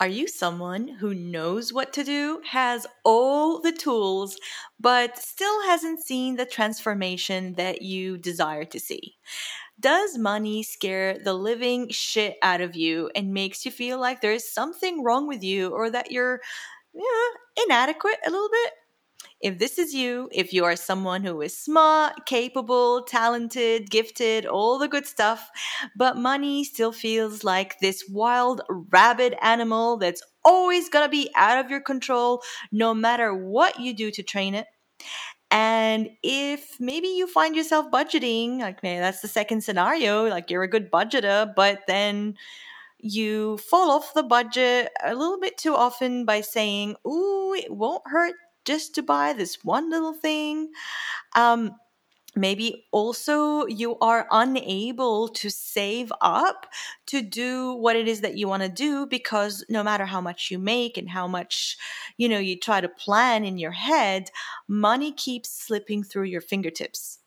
Are you someone who knows what to do, has all the tools, but still hasn't seen the transformation that you desire to see? Does money scare the living shit out of you and makes you feel like there's something wrong with you or that you're yeah, inadequate a little bit? If this is you, if you are someone who is smart, capable, talented, gifted, all the good stuff, but money still feels like this wild, rabid animal that's always gonna be out of your control no matter what you do to train it. And if maybe you find yourself budgeting, like maybe that's the second scenario, like you're a good budgeter, but then you fall off the budget a little bit too often by saying, Ooh, it won't hurt just to buy this one little thing. Um, maybe also you are unable to save up to do what it is that you want to do because no matter how much you make and how much you know you try to plan in your head money keeps slipping through your fingertips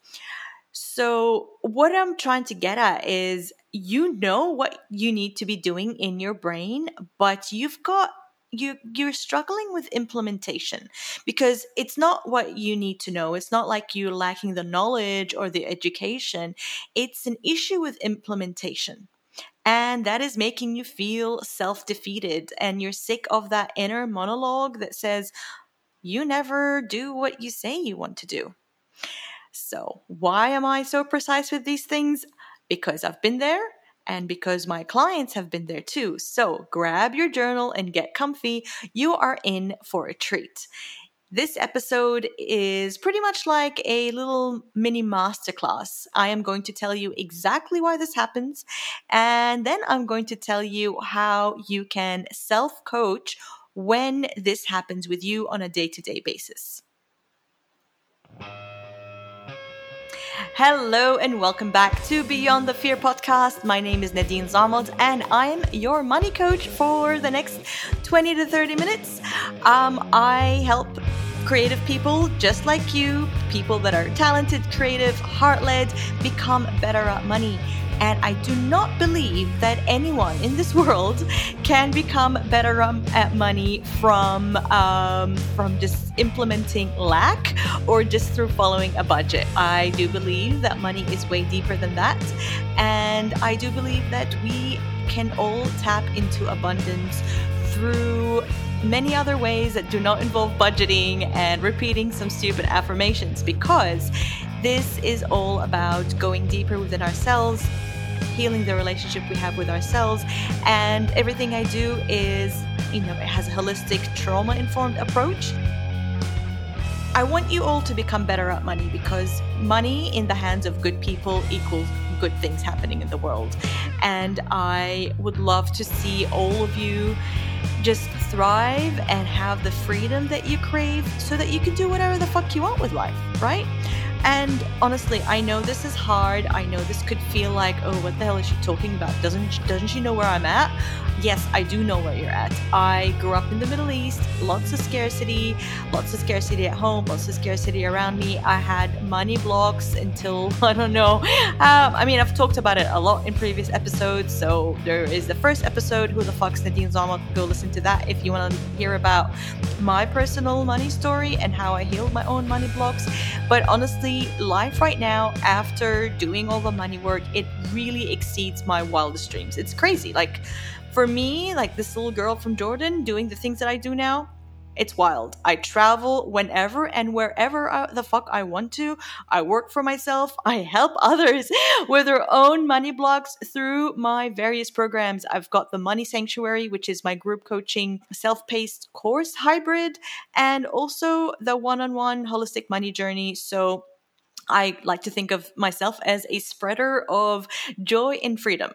so what i'm trying to get at is you know what you need to be doing in your brain but you've got you you're struggling with implementation because it's not what you need to know. It's not like you're lacking the knowledge or the education. It's an issue with implementation. And that is making you feel self-defeated and you're sick of that inner monologue that says you never do what you say you want to do. So why am i so precise with these things? Because i've been there and because my clients have been there too. So grab your journal and get comfy. You are in for a treat. This episode is pretty much like a little mini masterclass. I am going to tell you exactly why this happens, and then I'm going to tell you how you can self coach when this happens with you on a day to day basis. Hello and welcome back to Beyond the Fear podcast. My name is Nadine Zamot and I'm your money coach for the next 20 to 30 minutes. Um, I help creative people just like you, people that are talented, creative, heart led, become better at money. And I do not believe that anyone in this world can become better at money from um, from just implementing lack or just through following a budget. I do believe that money is way deeper than that, and I do believe that we can all tap into abundance through many other ways that do not involve budgeting and repeating some stupid affirmations because this is all about going deeper within ourselves healing the relationship we have with ourselves. And everything I do is, you know, it has a holistic, trauma informed approach. I want you all to become better at money because money in the hands of good people equals good things happening in the world. And I would love to see all of you just thrive and have the freedom that you crave so that you can do whatever the fuck you want with life, right? And honestly, I know this is hard. I know this could feel like, oh, what the hell is she talking about? Doesn't doesn't she know where I'm at? yes, I do know where you're at. I grew up in the Middle East, lots of scarcity, lots of scarcity at home, lots of scarcity around me. I had money blocks until, I don't know. Um, I mean, I've talked about it a lot in previous episodes. So there is the first episode, Who the Fuck's Nadine Zama? Go listen to that if you want to hear about my personal money story and how I healed my own money blocks. But honestly, life right now, after doing all the money work, it really exceeds my wildest dreams. It's crazy. Like, for me, like this little girl from Jordan doing the things that I do now, it's wild. I travel whenever and wherever I, the fuck I want to. I work for myself. I help others with their own money blocks through my various programs. I've got the Money Sanctuary, which is my group coaching self paced course hybrid, and also the one on one holistic money journey. So I like to think of myself as a spreader of joy and freedom.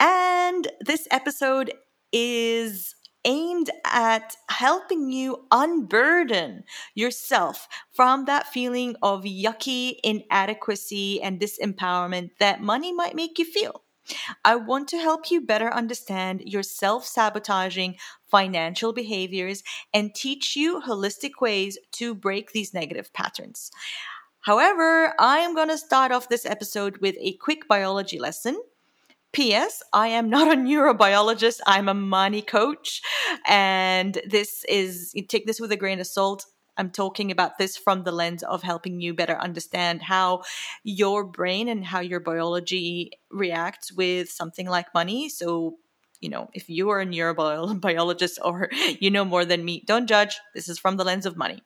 And this episode is aimed at helping you unburden yourself from that feeling of yucky inadequacy and disempowerment that money might make you feel. I want to help you better understand your self sabotaging financial behaviors and teach you holistic ways to break these negative patterns. However, I am going to start off this episode with a quick biology lesson P.S. I am not a neurobiologist. I'm a money coach. And this is, take this with a grain of salt. I'm talking about this from the lens of helping you better understand how your brain and how your biology reacts with something like money. So, you know, if you are a neurobiologist or you know more than me, don't judge. This is from the lens of money.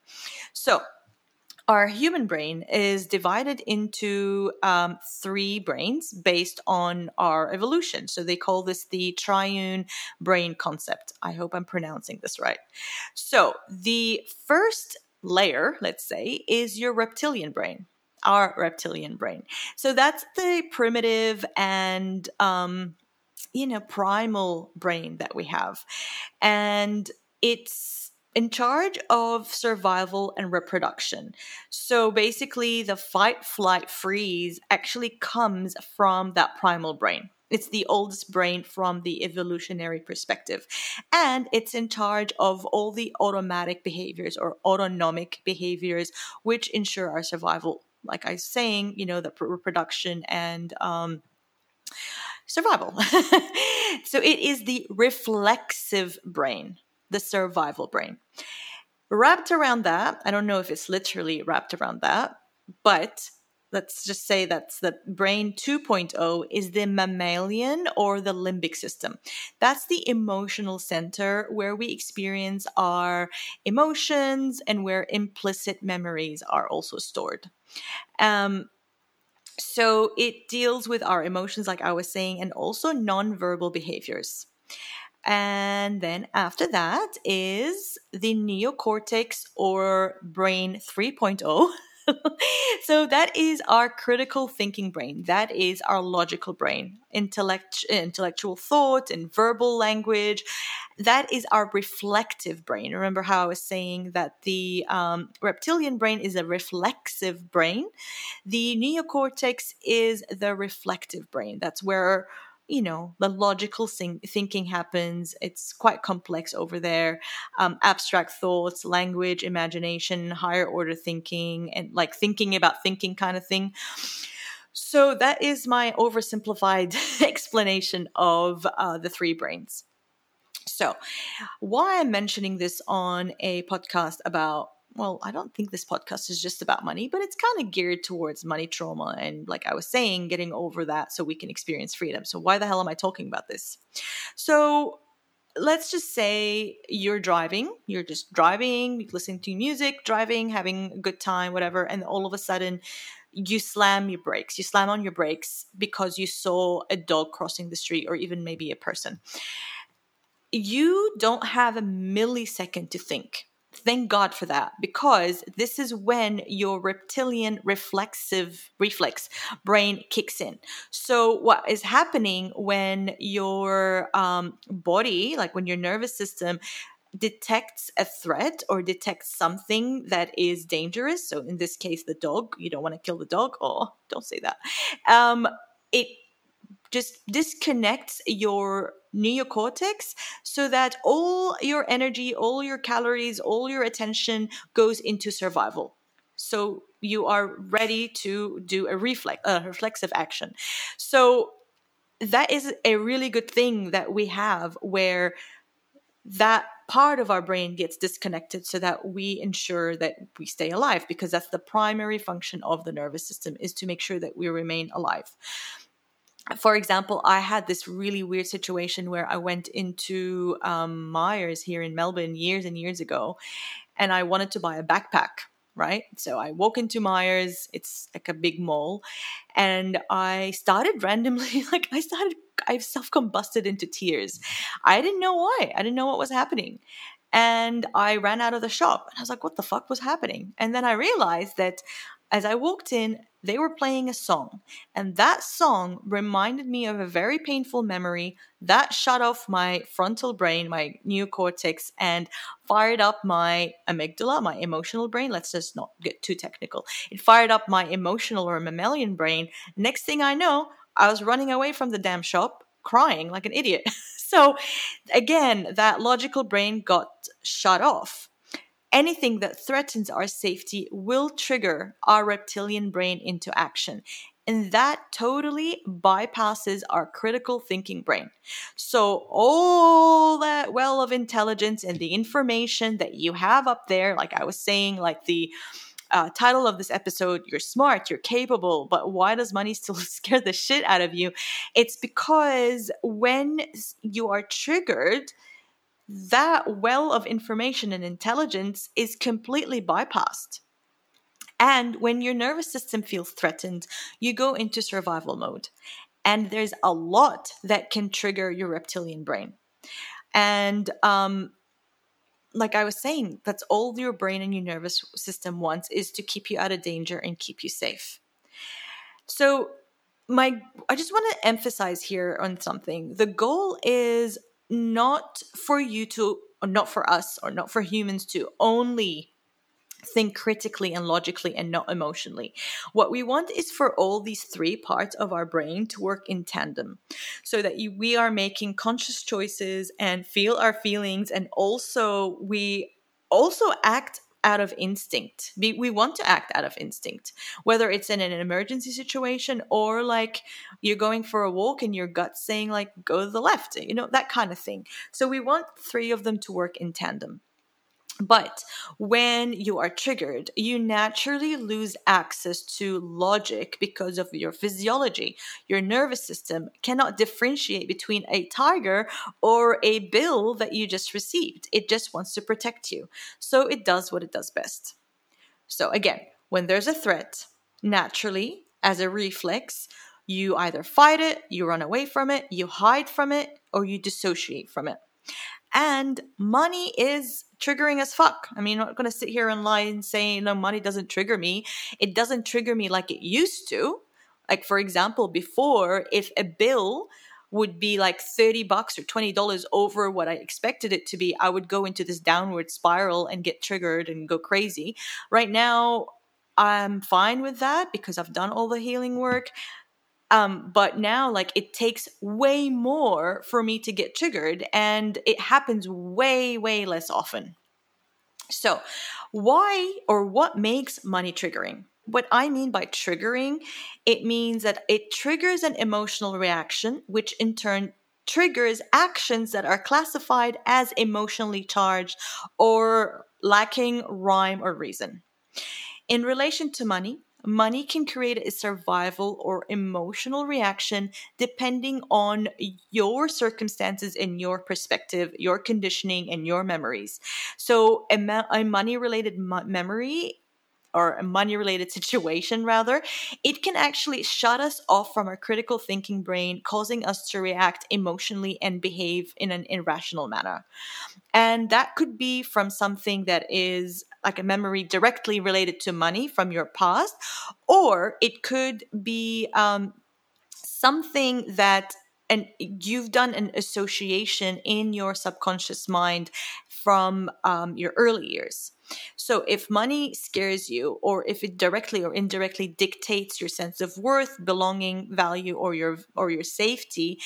So, our human brain is divided into um, three brains based on our evolution. So they call this the triune brain concept. I hope I'm pronouncing this right. So the first layer, let's say, is your reptilian brain. Our reptilian brain. So that's the primitive and um, you know primal brain that we have, and it's in charge of survival and reproduction. So basically, the fight, flight, freeze actually comes from that primal brain. It's the oldest brain from the evolutionary perspective. And it's in charge of all the automatic behaviors or autonomic behaviors, which ensure our survival. Like I was saying, you know, the reproduction and um, survival. so it is the reflexive brain the survival brain. Wrapped around that, I don't know if it's literally wrapped around that, but let's just say that's the brain 2.0 is the mammalian or the limbic system. That's the emotional center where we experience our emotions and where implicit memories are also stored. Um, so it deals with our emotions, like I was saying, and also nonverbal behaviors. And then after that is the neocortex or brain 3.0. so that is our critical thinking brain. That is our logical brain, intellect, intellectual thought and verbal language. That is our reflective brain. Remember how I was saying that the um, reptilian brain is a reflexive brain. The neocortex is the reflective brain. That's where you know the logical thinking happens. It's quite complex over there. Um, abstract thoughts language imagination higher order thinking and like thinking about thinking kind of thing. So that is my oversimplified explanation of uh, the three brains. So why i'm mentioning this on a podcast about well, I don't think this podcast is just about money, but it's kind of geared towards money trauma. And like I was saying, getting over that so we can experience freedom. So, why the hell am I talking about this? So, let's just say you're driving, you're just driving, listening to music, driving, having a good time, whatever. And all of a sudden, you slam your brakes. You slam on your brakes because you saw a dog crossing the street or even maybe a person. You don't have a millisecond to think Thank God for that because this is when your reptilian reflexive reflex brain kicks in. So, what is happening when your um, body, like when your nervous system, detects a threat or detects something that is dangerous? So, in this case, the dog, you don't want to kill the dog. Oh, don't say that. Um, it just disconnects your neocortex so that all your energy, all your calories, all your attention goes into survival. So you are ready to do a reflex, a reflexive action. So that is a really good thing that we have where that part of our brain gets disconnected so that we ensure that we stay alive because that's the primary function of the nervous system is to make sure that we remain alive for example, I had this really weird situation where I went into um, Myers here in Melbourne years and years ago, and I wanted to buy a backpack. Right. So I walk into Myers, it's like a big mall, and I started randomly, like, I started, I self combusted into tears. I didn't know why. I didn't know what was happening. And I ran out of the shop and I was like, what the fuck was happening? And then I realized that as I walked in, they were playing a song, and that song reminded me of a very painful memory that shut off my frontal brain, my neocortex, and fired up my amygdala, my emotional brain. Let's just not get too technical. It fired up my emotional or mammalian brain. Next thing I know, I was running away from the damn shop crying like an idiot. so, again, that logical brain got shut off anything that threatens our safety will trigger our reptilian brain into action. And that totally bypasses our critical thinking brain. So, all that well of intelligence and the information that you have up there, like I was saying, like the uh, title of this episode, You're Smart, You're Capable, but why does money still scare the shit out of you? It's because when you are triggered, that well of information and intelligence is completely bypassed. And when your nervous system feels threatened, you go into survival mode. And there's a lot that can trigger your reptilian brain. And um, like I was saying, that's all your brain and your nervous system wants is to keep you out of danger and keep you safe. So, my I just want to emphasize here on something. The goal is not for you to, or not for us, or not for humans to only think critically and logically and not emotionally. What we want is for all these three parts of our brain to work in tandem so that we are making conscious choices and feel our feelings and also we also act out of instinct. We, we want to act out of instinct, whether it's in an emergency situation or like you're going for a walk and your gut's saying like go to the left, you know, that kind of thing. So we want three of them to work in tandem. But when you are triggered, you naturally lose access to logic because of your physiology. Your nervous system cannot differentiate between a tiger or a bill that you just received. It just wants to protect you. So it does what it does best. So, again, when there's a threat, naturally, as a reflex, you either fight it, you run away from it, you hide from it, or you dissociate from it. And money is triggering as fuck. I mean, I'm not going to sit here and lie and say, no, money doesn't trigger me. It doesn't trigger me like it used to. Like, for example, before, if a bill would be like 30 bucks or $20 over what I expected it to be, I would go into this downward spiral and get triggered and go crazy. Right now, I'm fine with that because I've done all the healing work. Um, but now, like, it takes way more for me to get triggered, and it happens way, way less often. So, why or what makes money triggering? What I mean by triggering, it means that it triggers an emotional reaction, which in turn triggers actions that are classified as emotionally charged or lacking rhyme or reason. In relation to money, money can create a survival or emotional reaction depending on your circumstances and your perspective, your conditioning, and your memories. So, a, a money related mo- memory or a money related situation rather it can actually shut us off from our critical thinking brain causing us to react emotionally and behave in an irrational manner and that could be from something that is like a memory directly related to money from your past or it could be um, something that and you've done an association in your subconscious mind from um, your early years. So, if money scares you, or if it directly or indirectly dictates your sense of worth, belonging, value, or your or your safety,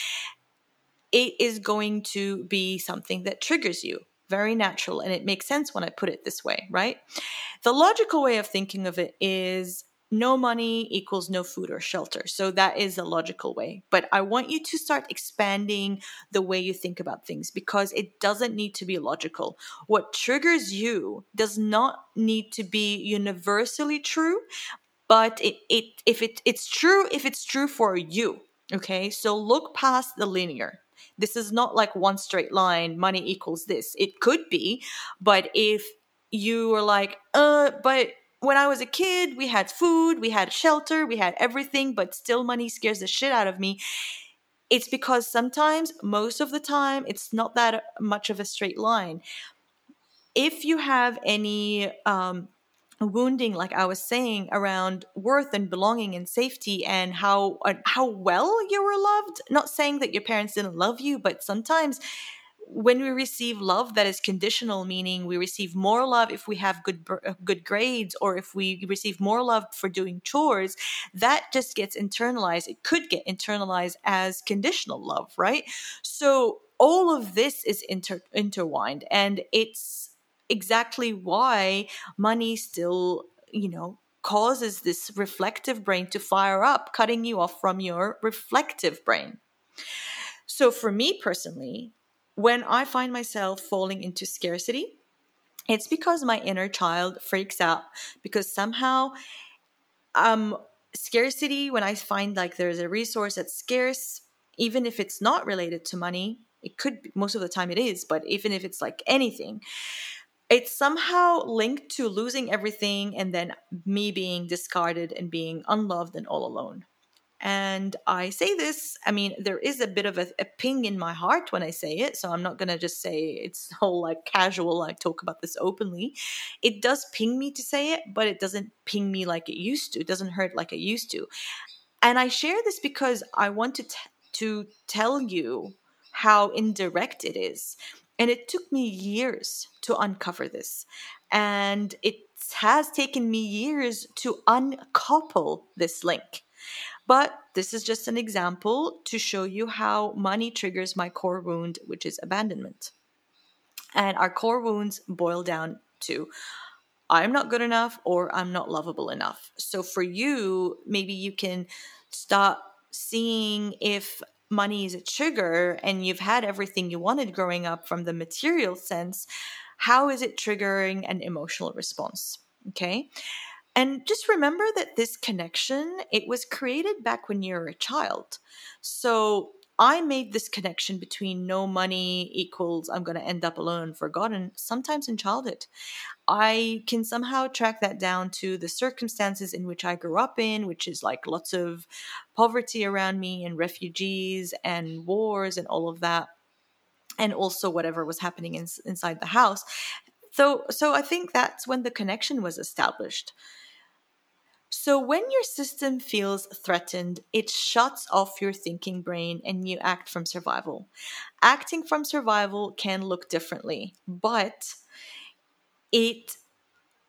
it is going to be something that triggers you. Very natural, and it makes sense when I put it this way, right? The logical way of thinking of it is no money equals no food or shelter. So that is a logical way. But I want you to start expanding the way you think about things because it doesn't need to be logical. What triggers you does not need to be universally true, but it, it if it it's true if it's true for you. Okay? So look past the linear. This is not like one straight line, money equals this. It could be, but if you are like, uh, but when I was a kid, we had food, we had shelter, we had everything, but still money scares the shit out of me. It's because sometimes, most of the time, it's not that much of a straight line. If you have any um, wounding, like I was saying, around worth and belonging and safety and how uh, how well you were loved, not saying that your parents didn't love you, but sometimes when we receive love that is conditional meaning we receive more love if we have good uh, good grades or if we receive more love for doing chores that just gets internalized. It could get internalized as conditional love right? So all of this is inter- intertwined and it's exactly why money still you know causes this reflective brain to fire up, cutting you off from your reflective brain. So, for me personally, when I find myself falling into scarcity, it's because my inner child freaks out because somehow um scarcity when I find like there's a resource that's scarce, even if it's not related to money, it could be, most of the time it is, but even if it's like anything, it's somehow linked to losing everything and then me being discarded and being unloved and all alone. And I say this, I mean, there is a bit of a, a ping in my heart when I say it. So I'm not going to just say it's all like casual, like talk about this openly. It does ping me to say it, but it doesn't ping me like it used to. It doesn't hurt like it used to. And I share this because I want to, t- to tell you how indirect it is. And it took me years to uncover this. And it has taken me years to uncouple this link. But this is just an example to show you how money triggers my core wound, which is abandonment. And our core wounds boil down to I'm not good enough or I'm not lovable enough. So for you, maybe you can start seeing if money is a trigger and you've had everything you wanted growing up from the material sense, how is it triggering an emotional response? Okay. And just remember that this connection, it was created back when you were a child. So I made this connection between no money equals I'm going to end up alone forgotten sometimes in childhood. I can somehow track that down to the circumstances in which I grew up in, which is like lots of poverty around me and refugees and wars and all of that. And also whatever was happening in, inside the house. So, so I think that's when the connection was established. So, when your system feels threatened, it shuts off your thinking brain and you act from survival. Acting from survival can look differently, but it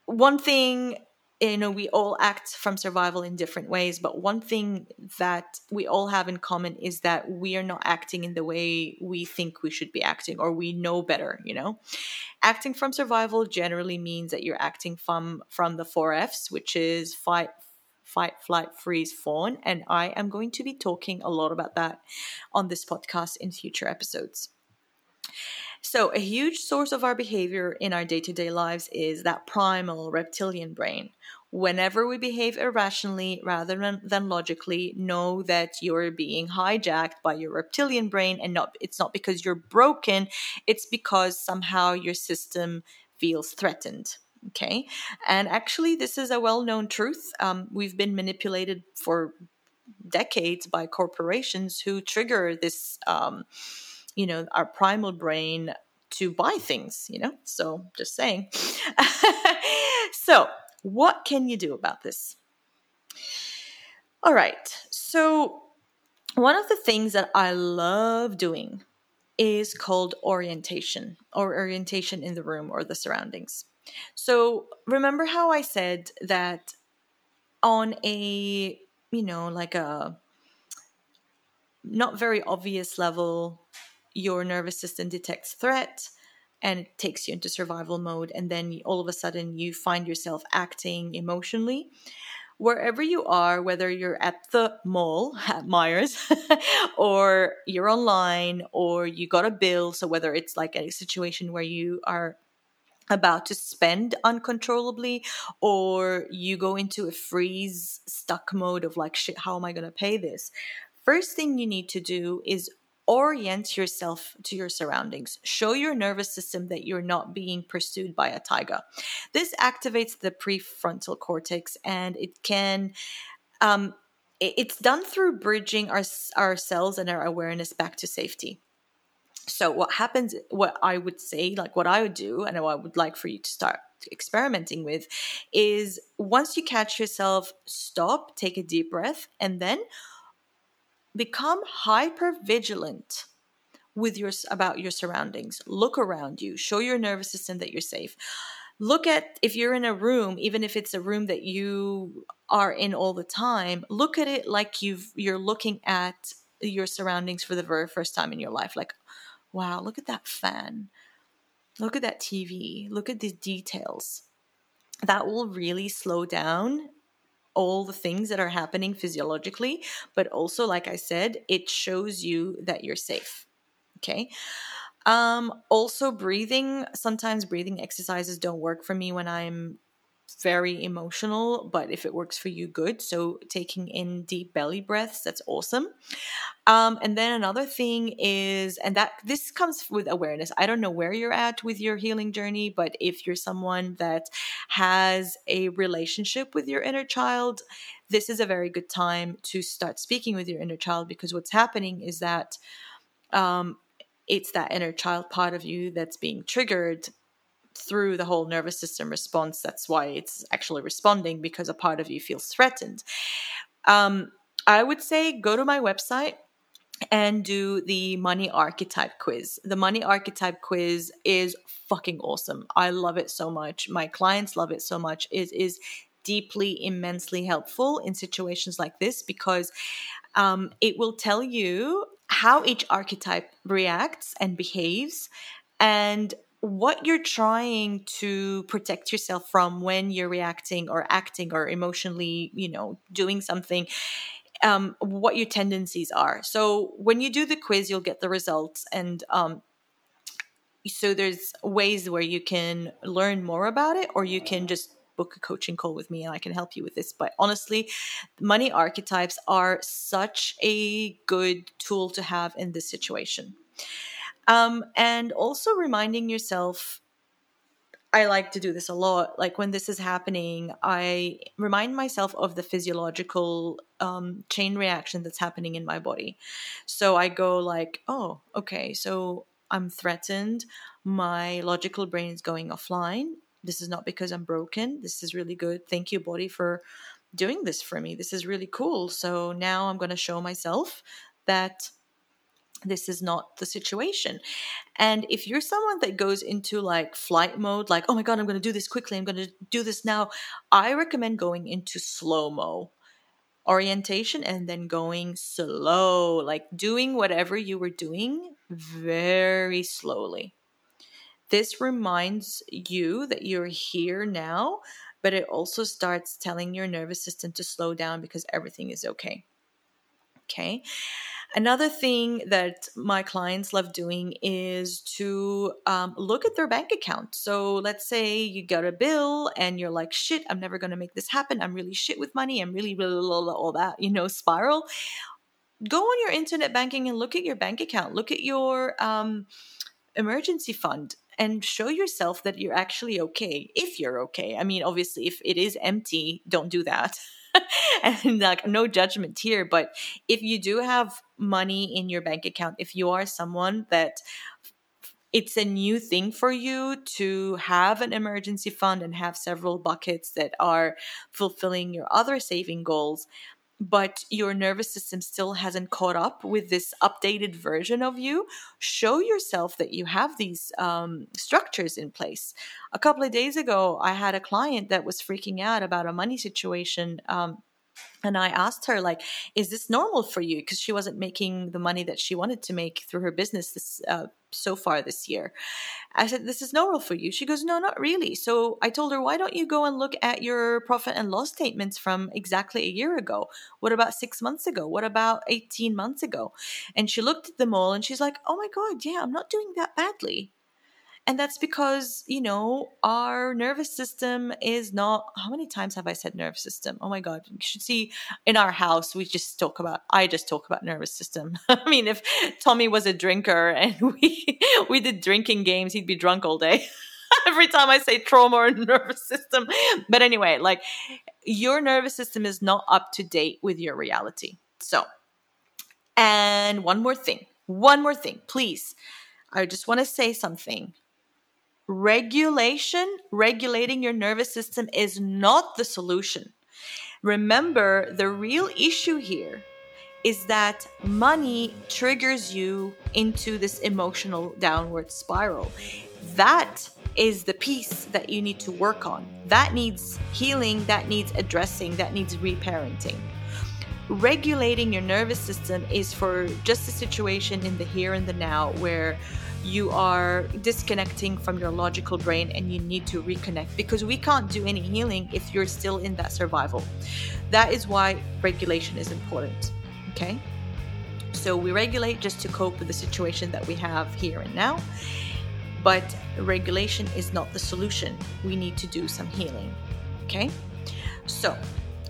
one thing you know we all act from survival in different ways but one thing that we all have in common is that we are not acting in the way we think we should be acting or we know better you know acting from survival generally means that you're acting from from the four f's which is fight fight flight freeze fawn and i am going to be talking a lot about that on this podcast in future episodes so, a huge source of our behavior in our day to day lives is that primal reptilian brain. Whenever we behave irrationally rather than, than logically, know that you're being hijacked by your reptilian brain, and not it's not because you're broken, it's because somehow your system feels threatened. Okay, and actually, this is a well known truth. Um, we've been manipulated for decades by corporations who trigger this. Um, you know our primal brain to buy things you know? So just saying. So what can you do about this? All right. So one of the things that i love doing is called orientation or orientation in the room or the surroundings so remember how i said that on a you know like a not very obvious level your nervous system detects threat and it takes you into survival mode and then all of a sudden you find yourself acting emotionally? Wherever you are whether you're at the mall at Myers or you're online or you got a bill so whether it's like a situation where you are about to spend uncontrollably or you go into a freeze stuck mode of like shit how am i going to pay this first thing you need to do is orient yourself to your surroundings. Show your nervous system that you're not being pursued by a tiger. This activates the prefrontal cortex and it can. Um, it's done through bridging our, ourselves and our awareness back to safety. So, what happens, what I would say, like what I would do, and what I would like for you to start experimenting with, is once you catch yourself, stop, take a deep breath, and then become hyper vigilant with your about your surroundings. Look around you. Show your nervous system that you're safe. Look at if you're in a room even if it's a room that you are in all the time look at it like you've you're looking at your surroundings for the very first time in your life. Like wow look at that fan look at that tv look at these details that will really slow down all the things that are happening physiologically, but also, like I said, it shows you that you're safe. Okay. Um, also, breathing. Sometimes breathing exercises don't work for me when I'm very emotional, but if it works for you, good. So, taking in deep belly breaths, that's awesome. Um, and then another thing is, and that this comes with awareness. I don't know where you're at with your healing journey, but if you're someone that has a relationship with your inner child, this is a very good time to start speaking with your inner child because what's happening is that um, it's that inner child part of you that's being triggered through the whole nervous system response. That's why it's actually responding because a part of you feels threatened. Um, I would say go to my website and do the money archetype quiz. The money archetype quiz is fucking awesome. I love it so much. My clients love it so much. It is deeply, immensely helpful in situations like this because um, it will tell you how each archetype reacts and behaves and what you're trying to protect yourself from when you're reacting or acting or emotionally, you know, doing something. Um, what your tendencies are. So when you do the quiz, you'll get the results, and um, so there's ways where you can learn more about it, or you can just book a coaching call with me and I can help you with this. But honestly, money archetypes are such a good tool to have in this situation. Um, and also reminding yourself I like to do this a lot. Like when this is happening, I remind myself of the physiological um, chain reaction that's happening in my body. So I go like, oh, okay, so I'm threatened. My logical brain is going offline. This is not because I'm broken. This is really good. Thank you, body, for doing this for me. This is really cool. So now I'm going to show myself that this is not the situation. And if you're someone that goes into like flight mode, like, oh my God, I'm going to do this quickly, I'm going to do this now, I recommend going into slow mo orientation and then going slow, like doing whatever you were doing very slowly. This reminds you that you're here now, but it also starts telling your nervous system to slow down because everything is okay. Okay. Another thing that my clients love doing is to um, look at their bank account. So let's say you got a bill and you're like, shit, I'm never going to make this happen. I'm really shit with money. I'm really, really, all that, you know, spiral. Go on your internet banking and look at your bank account. Look at your um, emergency fund and show yourself that you're actually okay if you're okay i mean obviously if it is empty don't do that and like no judgment here but if you do have money in your bank account if you are someone that it's a new thing for you to have an emergency fund and have several buckets that are fulfilling your other saving goals but your nervous system still hasn't caught up with this updated version of you, show yourself that you have these um, structures in place. A couple of days ago, I had a client that was freaking out about a money situation. Um, and I asked her, like, is this normal for you? Because she wasn't making the money that she wanted to make through her business this uh, so far this year. I said, this is normal for you. She goes, no, not really. So I told her, why don't you go and look at your profit and loss statements from exactly a year ago? What about six months ago? What about 18 months ago? And she looked at them all and she's like, oh my God, yeah, I'm not doing that badly. And that's because, you know, our nervous system is not. How many times have I said nervous system? Oh my God. You should see in our house, we just talk about, I just talk about nervous system. I mean, if Tommy was a drinker and we, we did drinking games, he'd be drunk all day. Every time I say trauma or nervous system. But anyway, like your nervous system is not up to date with your reality. So, and one more thing, one more thing, please. I just want to say something regulation, regulating your nervous system is not the solution. Remember, the real issue here is that money triggers you into this emotional downward spiral. That is the piece that you need to work on. That needs healing, that needs addressing, that needs reparenting. Regulating your nervous system is for just a situation in the here and the now where you are disconnecting from your logical brain and you need to reconnect because we can't do any healing if you're still in that survival. That is why regulation is important. Okay? So we regulate just to cope with the situation that we have here and now. But regulation is not the solution. We need to do some healing. Okay? So,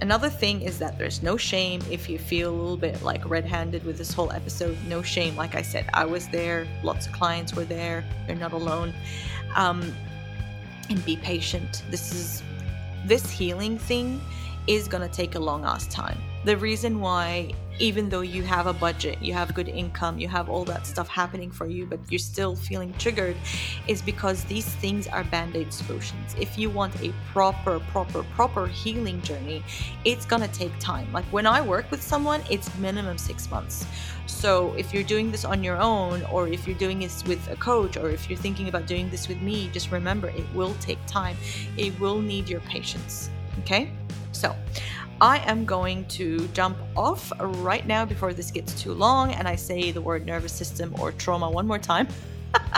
another thing is that there's no shame if you feel a little bit like red handed with this whole episode. No shame. Like I said, I was there, lots of clients were there. You're not alone. Um, and be patient. This is this healing thing is going to take a long ass time. The reason why even though you have a budget, you have good income, you have all that stuff happening for you, but you're still feeling triggered, is because these things are band aid solutions. If you want a proper, proper, proper healing journey, it's gonna take time. Like when I work with someone, it's minimum six months. So if you're doing this on your own, or if you're doing this with a coach, or if you're thinking about doing this with me, just remember it will take time. It will need your patience. Okay? So, I am going to jump off right now before this gets too long and I say the word nervous system or trauma one more time.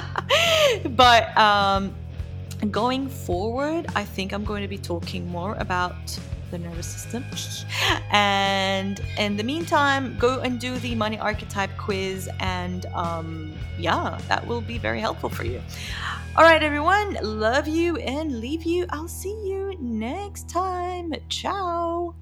but um, going forward, I think I'm going to be talking more about the nervous system. and in the meantime, go and do the money archetype quiz, and um, yeah, that will be very helpful for you. All right, everyone, love you and leave you. I'll see you next time. Ciao.